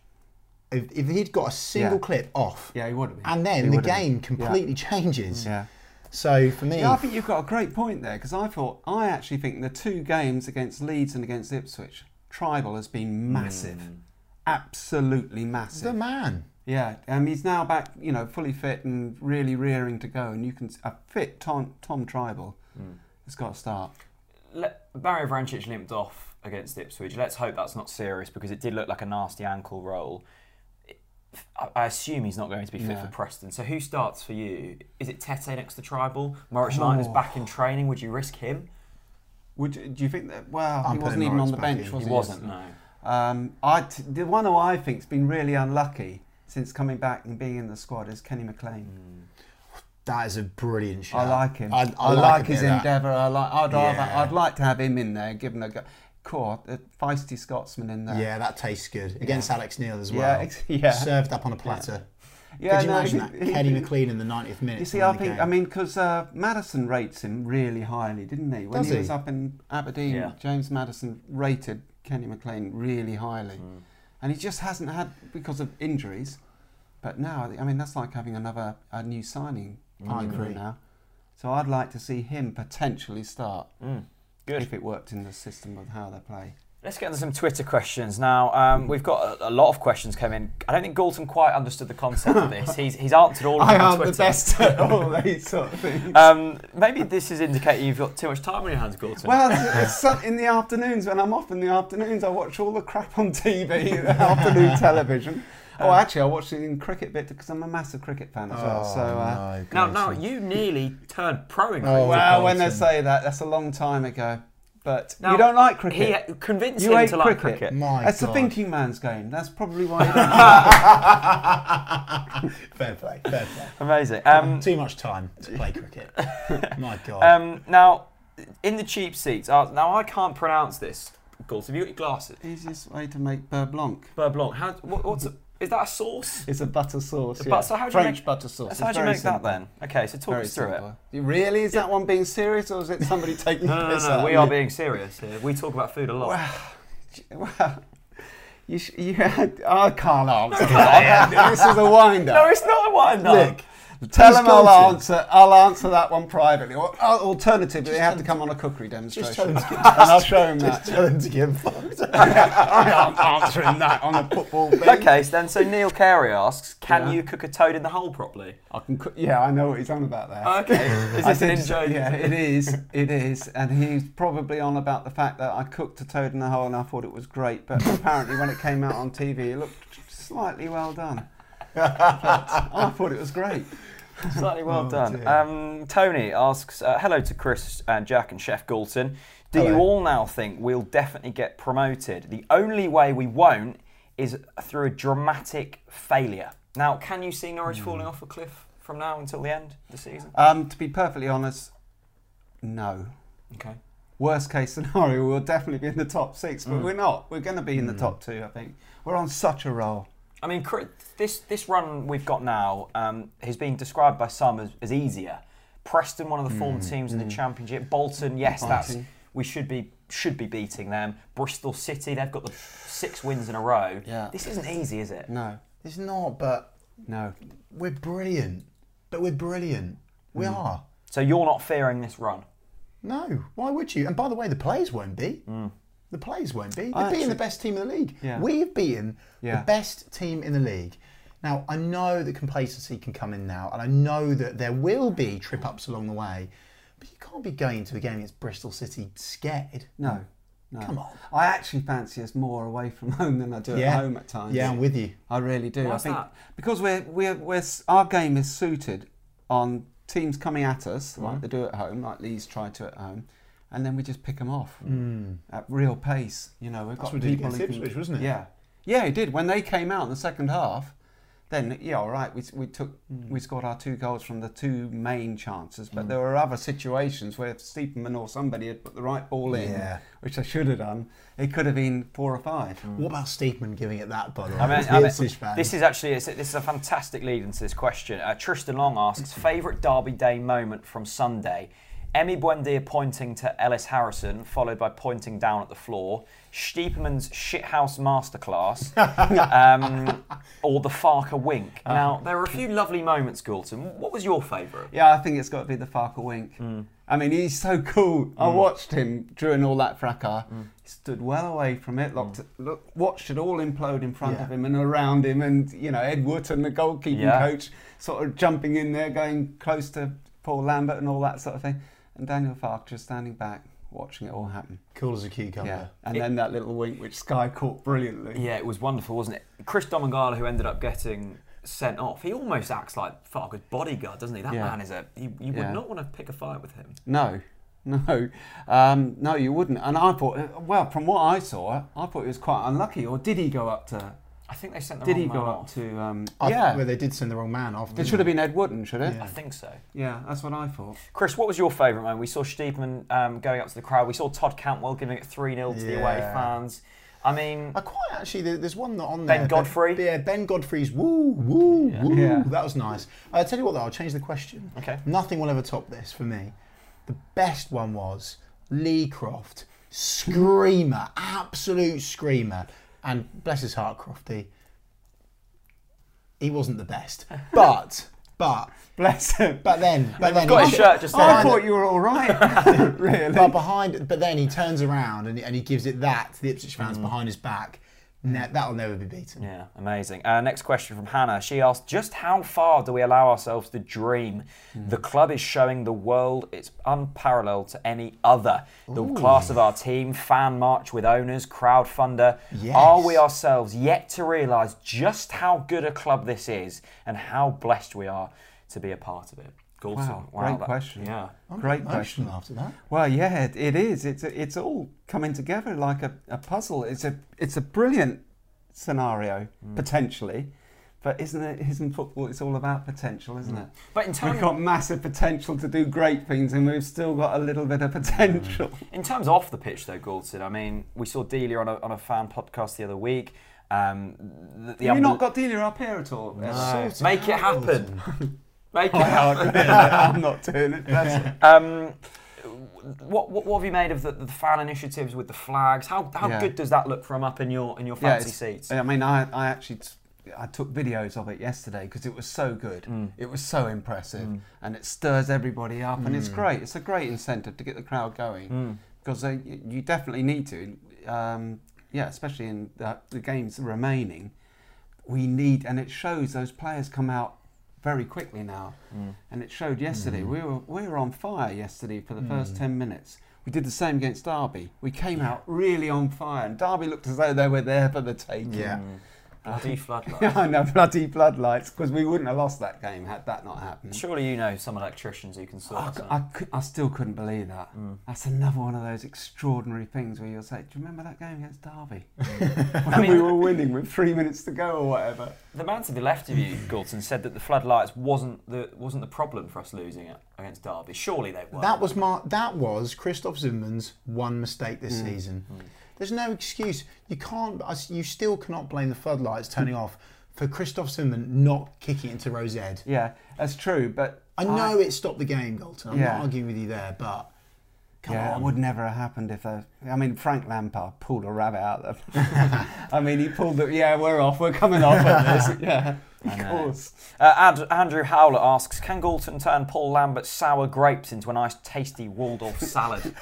if, if he'd got a single Yeah. clip off, yeah, he would have been. and He then the would have been. game Yeah. completely changes. Yeah. So for me, Yeah, I think you've got a great point there because I thought I actually think the two games against Leeds and against Ipswich, Trybull has been massive, absolutely massive. the man. Yeah, um, he's now back, you know, fully fit and really rearing to go, and you can a fit Tom Tom Trybull has got to start. let, Mario Vrancic limped off against Ipswich. Let's hope that's not serious because it did look like a nasty ankle roll. I- I assume he's not going to be fit No. for Preston. So who starts for you? Is it Tettey next to Trybull? Morris Knight is Oh. back in training. Would you risk him? Would you, do you think that? Well, I'm he wasn't even Morris on the bench, in. was He he? wasn't. No. Um, I t- the one who I think's been really unlucky since coming back and being in the squad is Kenny McLean. That is a brilliant shot. I like him. I, I, I like, a his bit of that. endeavour. I like. I'd rather. I'd like to have him in there, given a go. Cool, a feisty Scotsman in there. Yeah, that tastes good against Alex Neil as well. ex- [laughs] yeah. Served up on a platter. Yeah, Could you no, imagine he- that? [laughs] he- Kenny McLean in the 90th minute. You see, I think. game. I mean, because uh, Maddison rates him really highly, didn't he? When Does he, he? was up in Aberdeen, Yeah. James Maddison rated Kenny McLean really highly, Hmm. and he just hasn't had because of injuries. But now, I mean, that's like having another a new signing. Coming through now. So I'd like to see him potentially start Mm. Good. if it worked in the system of how they play. Let's get into some Twitter questions now. Um, we've got a, a lot of questions coming. I don't think Galton quite understood the concept of this. He's, he's answered all of them on Twitter. at [laughs] all these sort of things. Um, maybe this is indicating you've got too much time on your hands, Galton. Well, it's in the afternoons when I'm off in the afternoons, I watch all the crap on TV, afternoon [laughs] television. Oh, actually, I watched it in cricket bit because I'm a massive cricket fan as well. So, uh, now, now you nearly turned pro in Oh, cricket. well, when they say that, that's a long time ago. But Now, you don't like cricket. He convinced you him hate to like cricket. cricket. My That's a God. thinking man's game. That's probably why. You [laughs] don't fair play, fair play. Amazing. Um, Too much time to play cricket. [laughs] My God. um, now, in the cheap seats, uh, now I can't pronounce this. Galton, have you got your glasses? Easiest way to make beurre blanc. Beurre blanc. How, what, what's a, is that a sauce? It's a butter sauce. But- so how do you French make- butter sauce. So how do you make that then? Okay, so talk Very us through simple. You Really? Is that one being serious, or is it somebody [laughs] taking it. No, no, piss no, no. We are being serious here. We talk about food a lot. Well, [laughs] well, you, you [laughs] I can't answer that. this is a wind No, it's not a wind up. Look, Tell please them I'll to- answer. I'll answer that one privately. Or uh, alternatively, they have to come on a cookery demonstration, tell them to [laughs] and I'll show them just that. tell him to get fucked. [laughs] I'm answering that on a football [laughs] thing. Okay, so then so Neil Carey asks, can Yeah. you cook a toad in the hole properly? I can. Cook, yeah, I know what he's on about there. Okay, is I this an did- in-joke? Yeah, it is. It is, and he's probably on about the fact that I cooked a toad in the hole and I thought it was great, but apparently when it came out on TV, it looked slightly well done. But I thought it was great. [laughs] Slightly well Oh, done. Um, Tony asks, uh, hello to Chris and Jack and Chef Galton. Do you all now think we'll definitely get promoted? The only way we won't is through a dramatic failure. Now, can you see Norwich falling Hmm. off a cliff from now until the end of the season? Um, to be perfectly honest, no. Okay. Worst case scenario, we'll definitely be in the top six, but we're not. We're going to be in the top two, I think. We're on such a roll. I mean, this this run we've got now um, has been described by some as, as easier. Preston, one of the form teams in the Championship. Bolton, yes, that's we should be should be beating them. Bristol City, they've got the six wins in a row. Yeah. This isn't easy, is it? No, It's not, but no. we're brilliant. But we're brilliant. We Hmm. are. So you're not fearing this run? No, why would you? And by the way, the players won't be. The players won't be. They're I beating the best team in the league. Yeah. We've beaten Yeah. the best team in the league. Now, I know that complacency can come in now, and I know that there will be trip ups along the way, but you can't be going to a game against Bristol City scared. No. No. Come on. I actually fancy us more away from [laughs] home than I do Yeah. at home at times. Yeah, I'm with you. I really do. Why's I think that? because we're we're we're our game is suited on teams coming at us Mm-hmm. like they do at home, like Leeds tried to at home, and then we just pick them off Mm. at real pace. You know, we've That's got what we did people against who can- Ipswich, wasn't it? Yeah, yeah, it did. When they came out in the second half, then yeah, all right, we we took Mm. we scored our two goals from the two main chances, Mm. but there were other situations where if Stiepermann or somebody had put the right ball in, Yeah. which I should have done, it could have been four or five. What about Stiepermann giving it that, by the way? I mean, I mean, this is actually it's, this is a fantastic lead into this question. Uh, Tristan Long asks [clears throat] favourite Derby Day moment from Sunday. Emi Buendia pointing to Ellis Harrison, followed by pointing down at the floor. Stiepermann's shithouse masterclass, [laughs] um, or the Farke wink. Now there are a few lovely moments, Galton. What was your favourite? Yeah, I think it's got to be the Farke wink. Hmm. I mean, he's so cool. I watched him during all that fracas. Hmm. He stood well away from it, looked, look, watched it all implode in front Yeah. of him and around him, and you know Ed Wootton, the goalkeeping Yeah. coach, sort of jumping in there, going close to Paul Lambert and all that sort of thing, and Daniel Farke just standing back, watching it all happen. Cool as a cucumber. Yeah, and then that little wink which Sky caught brilliantly. Yeah, it was wonderful, wasn't it? Chris Domogalla, who ended up getting sent off, he almost acts like Farke's bodyguard, doesn't he? That Yeah. man is a. You, you Yeah. would not want to pick a fight with him. No, no, um, no, you wouldn't. And I thought, well, from what I saw, I thought he was quite unlucky. Or did he go up to? I think they sent the Did wrong he man go up off. to? Um, I yeah, well, they did send the wrong man off. it should have been Ed Wootton, should it? Yeah. I think so. Yeah, that's what I thought. Chris, what was your favourite moment? We saw Stiepermann um, going up to the crowd. We saw Todd Cantwell giving it 3 0 to the away fans. I mean, I quite actually. There's one not on Ben there. but- Godfrey? Yeah, Ben Godfrey's woo woo woo. Yeah. That was nice. I tell you what though, I'll change the question. Okay. Nothing will ever top this for me. The best one was Lee Croft, screamer, absolute screamer, and bless his heart, Crofty. He wasn't the best, but but Bless him. but then but then got his shirt just I thought you were all right. [laughs] really? But behind, but then he turns around and, and he gives it that to the Ipswich fans Mm. behind his back. Ne- that'll never be beaten. Yeah, amazing. Uh, next question from Hannah. She asked, just how far do we allow ourselves to dream? The club is showing the world it's unparalleled to any other. The class of our team, fan march with owners, crowdfunder. Yes. Are we ourselves yet to realise just how good a club this is and how blessed we are to be a part of it? Galton, Wow, great that- question. Yeah. I'm Great question. after that. Well, yeah, it, it is. It's it's all coming together like a, a puzzle. It's a it's a brilliant scenario hmm. potentially, but isn't it? Isn't football? It's all about potential, isn't hmm. it? But in terms We've got massive potential to do great things, and we've still got a little bit of hmm. potential. [laughs] In terms of off the pitch, though, Galton, I mean, we saw Delia on a, on a fan podcast the other week. Um, the, the Have you unbel- not got Delia up here at all? No. Sort Make it happen. [laughs] Make it [laughs] happen. I'm not doing it. That's Um, what, what, what have you made of the, the fan initiatives with the flags? How, how Yeah. good does that look from up in your in your fancy it's- seats? I mean, I, I actually I took videos of it yesterday because it was so good. Mm. It was so impressive, and it stirs everybody up, and it's great. It's a great incentive to get the crowd going Mm. because they, you definitely need to. Um, yeah, especially in the, the games remaining, we need, and it shows those players come out very quickly now, Mm. and it showed yesterday. We were we were on fire yesterday for the first Mm. ten minutes. We did the same against Derby. We came out really on fire, and Derby looked as though they were there for the taking. Yeah. Bloody floodlight. [laughs] Yeah, I know, bloody floodlights, because we wouldn't have lost that game had that not happened. Surely you know some electricians who can sort cou- it. I, I still couldn't believe that. Mm. That's another one of those extraordinary things where you'll say, Do you remember that game against Derby? [laughs] I [laughs] when mean- we were winning with three minutes to go or whatever. The man to the left of you, Galton, said that the floodlights wasn't the wasn't the problem for us losing it against Derby. Surely they were. That was my, that was Christoph Zimmermann's one mistake this season. There's no excuse. You can't. You still cannot blame the floodlights turning off for Christoph Zimmermann not kicking into Rosed. Yeah, that's true, but. I know it stopped the game, Galton. I'm Yeah. not arguing with you there, but come yeah, on. it would never have happened if those. I mean, Frank Lampard pulled a rabbit out of them. [laughs] I mean, he pulled the. Yeah, we're off. We're coming off at this. [laughs] Yeah, of course. Uh, Andrew Howlett asks, can Galton turn Paul Lambert's sour grapes into a nice tasty Waldorf salad?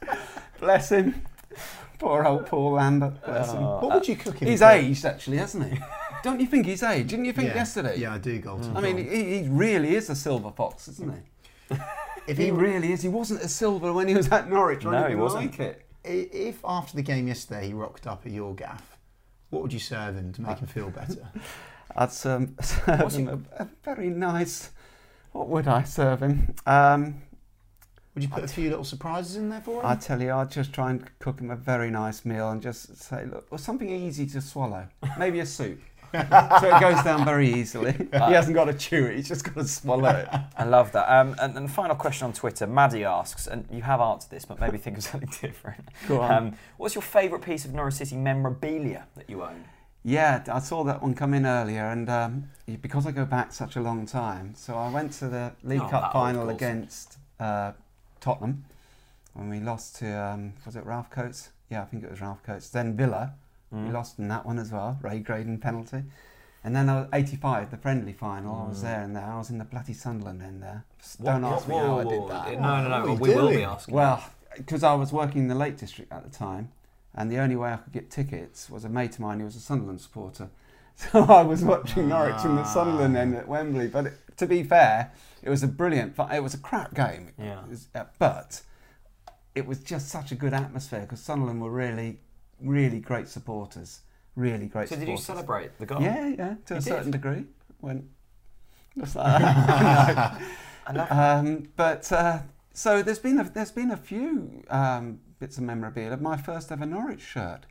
[laughs] Bless him. Poor old Paul Lambert. Bless him. what would you cook him? He's for? aged, actually, hasn't he? [laughs] Don't you think he's aged? Didn't you think Yeah. yesterday? Yeah, I do, Galton. I mean, he, he really is a silver fox, isn't he? if [laughs] He he, really is. He wasn't a silver when he was at Norwich. or No, he anything wasn't. Like it. i- if after the game yesterday he rocked up at your gaff, what would you serve him to make him feel better? [laughs] I'd um, serve him a, a very nice. What would I serve him? Um, Would you put a few little surprises in there for him? I tell you, I'd just try and cook him a very nice meal and just say, look, well, something easy to swallow. Maybe a soup. [laughs] so it goes down very easily. he hasn't got to chew it, he's just got to swallow it. I love that. Um, and, and final question on Twitter. Maddie asks, and you have answered this, but maybe think of something [laughs] different. Go on. Um, what's your favourite piece of Norwich City memorabilia that you own? Yeah, I saw that one come in earlier, and um, because I go back such a long time, so I went to the League Oh, Cup final against uh, Tottenham when we lost to um, was it Ralph Coates? Yeah, I think it was Ralph Coates. Then Villa, Mm. we lost in that one as well, Ray Graydon penalty. And then I was 85, the friendly final. I was there and there. I was in the bloody Sunderland end there. Don't ask me how I did that. No, no, no. What are you we will be asking. Well, because I was working in the Lake District at the time, and the only way I could get tickets was a mate of mine who was a Sunderland supporter. [laughs] So I was watching Norwich in the Sunderland end at Wembley. But it, to be fair, it was a brilliant, fi- it was a crap game. Yeah. It was- uh, but it was just such a good atmosphere because Sunderland were really, really great supporters. Really great So did you supporters. celebrate the goal? Yeah, yeah, to a You certain degree. Went just like [laughs] that. I love um, but uh, so there's been a, there's been a few um, bits of memorabilia. Of my first ever Norwich shirt,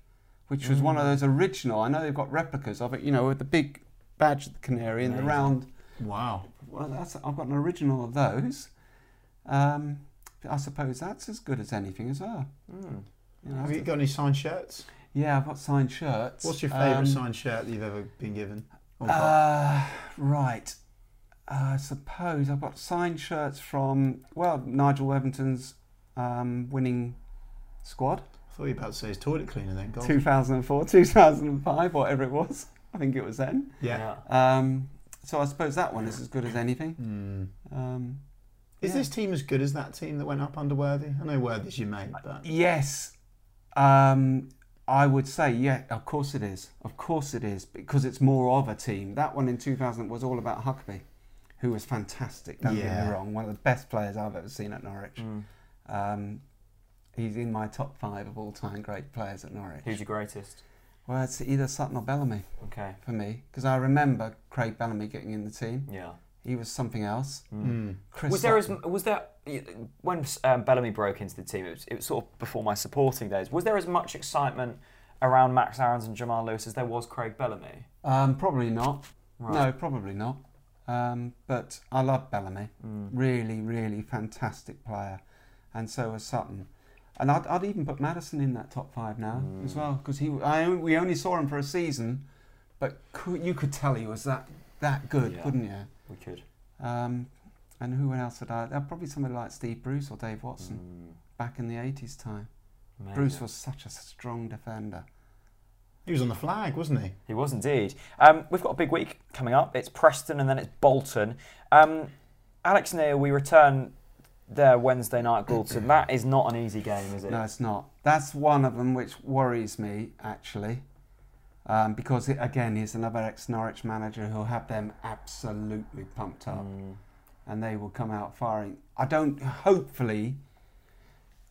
which was one of Mm. those original. I know they've got replicas of it, you know, with the big badge of the canary and the round. Wow. Well, that's I've got an original of those. Um, I suppose that's as good as anything as well. Mm. You know, Have you got any signed shirts? yeah, I've got signed shirts. What's your favourite Um, signed shirt that you've ever been given? Uh, right. I suppose I've got signed shirts from well Nigel Worthington's um, winning squad, I thought you were about to say his toilet cleaner then. Golf. 2004, 2005, whatever it was. I think it was then. Yeah. Um, so I suppose that one is as good as anything. Hmm. Um, Is Yeah. this team as good as that team that went up under Worthy? I know Worthy's your mate, but yes, um, I would say yeah. Of course it is. Of course it is because it's more of a team. That one in 2000 was all about Huckerby, who was fantastic. Don't get me wrong, one of the best players I've ever seen at Norwich. Mm. Um, he's in my top five of all time great players at Norwich. Who's your greatest? Well, it's either Sutton or Bellamy Okay. for me because I remember Craig Bellamy getting in the team. Yeah. He was something else. Chris Was there as was there when um, Bellamy broke into the team? It was, it was sort of before my supporting days. Was there as much excitement around Max Aarons and Jamal Lewis as there was Craig Bellamy? um, probably not. Right. No, probably not. Um, but I love Bellamy. Mm. Really, really fantastic player, and so was Sutton. And I'd, I'd even put Maddison in that top five now as Mm. well because he. I we only saw him for a season, but cou- you could tell he was that that good, Yeah. couldn't you? We could. Um, and who else would I? Uh, probably somebody like Steve Bruce or Dave Watson Mm. back in the 80s time. Amazing. Bruce was such a strong defender. he was on the flag, wasn't he? He was indeed. Um, we've got a big week coming up. It's Preston and then it's Bolton. Um, Alex Neil, we return there Wednesday night Galton. that is not an easy game, is it? No, it's not. That's one of them which worries me, actually. Um, because, it, again, he's another ex Norwich manager who'll have them absolutely pumped up Mm. and they will come out firing. I don't, hopefully,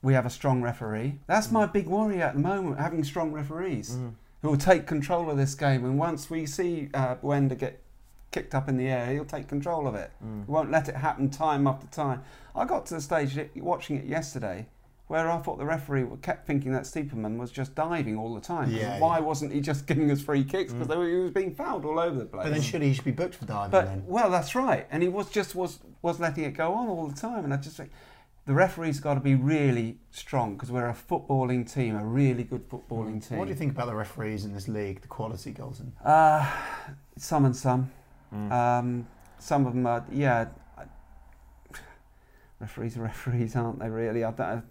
we have a strong referee. That's my big worry at the moment, having strong referees. Mm. who will take control of this game. And once we see uh, Buendia get kicked up in the air, he'll take control of it. Mm. He won't let it happen time after time. I got to the stage watching it yesterday where I thought the referee kept thinking that Stiepermann was just diving all the time. Yeah, Why yeah. wasn't he just [laughs] giving us free kicks? Because he was being fouled all over the place. But then surely he should be booked for diving But then. well, that's right, and he was just was was letting it go on all the time, and I just think the referee's got to be really strong because we're a footballing team, a really good footballing team. What do you think about the referees in this league, the quality, Galton? Uh, some and some. Mm. Um, some of them are, yeah. Referees are referees, aren't they? Really, I don't.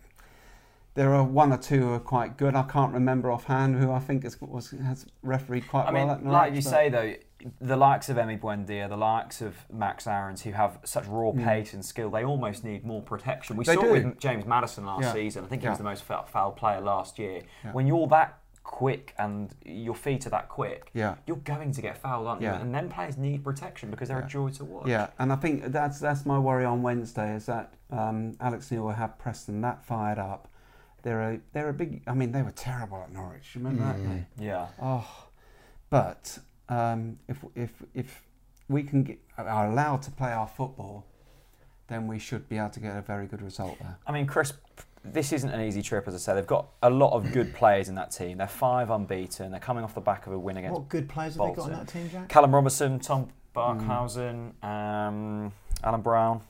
There are one or two who are quite good. I can't remember offhand who I think has, was, has refereed quite I mean, well at like you but- say though, the likes of Emi Buendia, the likes of Max Aarons, who have such raw Mm. pace and skill, they almost need more protection. We They saw do. with James Maddison last Yeah. season. I think he was the most foul, foul player last year. Yeah. When you're that quick and your feet are that quick, Yeah. you're going to get fouled, aren't you? Yeah. And then players need protection because they're Yeah. a joy to watch. Yeah, and I think that's that's my worry on Wednesday is that um, Alex Neil will have Preston that fired up. They're a they're a big. I mean, they were terrible at Norwich. Remember that? Mm. Lee? Yeah. Oh, but um, if if if we can get are allowed to play our football, then we should be able to get a very good result there. I mean, Chris, this isn't an easy trip, as I said. They've got a lot of good players in that team. They're five unbeaten. They're coming off the back of a win against What good players have they got on that team, Jack? Callum Robinson, Tom Barkhuizen, um, Alan Browne,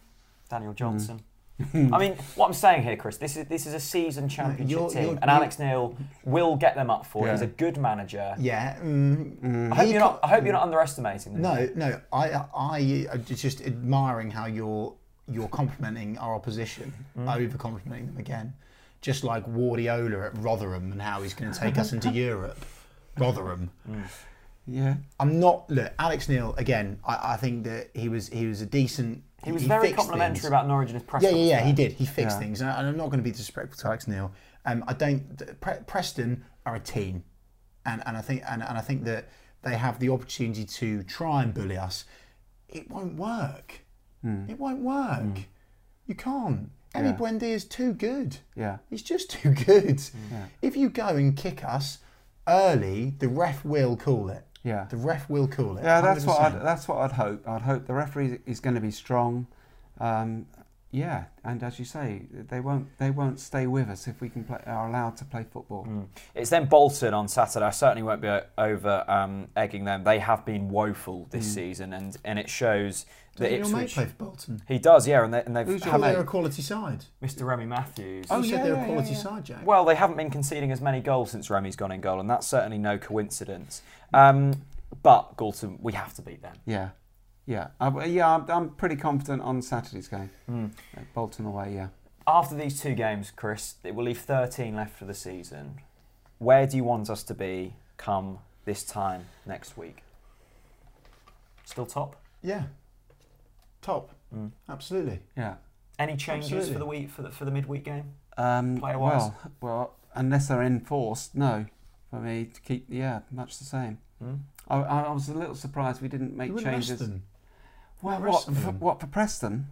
Daniel Johnson. [laughs] I mean, what I'm saying here, Chris, this is this is a season championship you're- team, you're- and Alex Neil will get them up for it. Yeah. He's a good manager. Yeah. Mm, I hope he you're not. I hope you're not underestimating them. No, no. I, I, I just admiring how you're you're complimenting our opposition, Mm. over complimenting them again, just like Wardiola at Rotherham and how he's going to take us into [laughs] Europe. Rotherham. Yeah, I'm not. Look, Alex Neil again. I, I think that he was he was a decent. He was very complimentary things. about Norwich in his press Yeah, yeah, conference yeah. He did. He fixed Yeah. things, and I- and I'm not going to be disrespectful to Alex Neil. Um, I don't. Pre- Preston are a team, and, and I think and, and I think that they have the opportunity to try and bully us. It won't work. Hmm. It won't work. You can't. Emi Yeah. Buendia is too good. Yeah. He's just too good. Yeah. If you go and kick us early, the ref will call it. Yeah. The ref will call it. Yeah, that's what 100%. I'd, that's what I'd hope. I'd hope the referee is going to be strong. Um, yeah, and as you say, they won't they won't stay with us if we can play, are allowed to play football. Mm. It's then Bolton on Saturday. I certainly won't be over um, egging them. They have been woeful this season, and, and it shows that Doesn't your mate play for Bolton? He does, yeah, and, they, and they've Who's your they're a quality side. Mr. Remi Matthews. Oh, you yeah, said they're a quality yeah, yeah. side, Jack. Well, they haven't been conceding as many goals since Remi's gone in goal, and that's certainly no coincidence. Um, but Galton, we have to beat them. Yeah, yeah, I, yeah. I'm, I'm pretty confident on Saturday's game. Mm. Uh, Bolton away. Yeah. After these two games, Chris, it will leave 13 left for the season. Where do you want us to be come this time next week? Still top? Yeah. Top. Mm. Absolutely. Yeah. Any changes Absolutely. for the week for the, for the midweek game? Um, Player-wise? well, well, unless they're enforced, no. For me to keep, yeah, much the same. Mm? I, I I was a little surprised we didn't make You wouldn't rest changes. them. Well, what, for, what for Preston?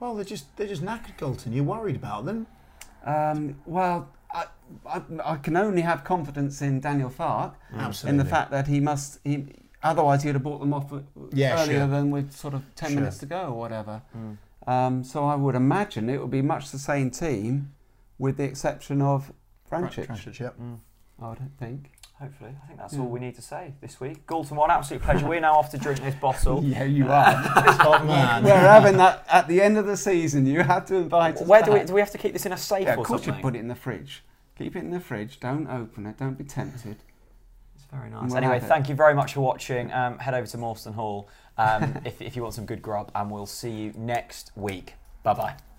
Well, they're just they're just knackered, Galton. You're worried about them. Um, well, I, I, I can only have confidence in Daniel Farke Absolutely. in the fact that he must. He, otherwise, he'd have bought them off uh, Yeah, earlier sure. than with sort of ten Sure. minutes to go or whatever. Mm. Um, so I would imagine it would be much the same team, with the exception of Vrancic. Vrancic, yep. Mm. I would think. Hopefully. I think that's Yeah. all we need to say this week. Galton, what an absolute pleasure. We're now off to drink this bottle. [laughs] Yeah, you are. Top [laughs] man. We're having that at the end of the season. You have to invite us. Where do we, do we have to keep this in a safe Yeah, or of course you put it in the fridge. Keep it in the fridge. Don't open it. Don't be tempted. It's very nice. We'll anyway, thank you very much for watching. Um, head over to Morston Hall um, [laughs] if, if you want some good grub, and we'll see you next week. Bye bye.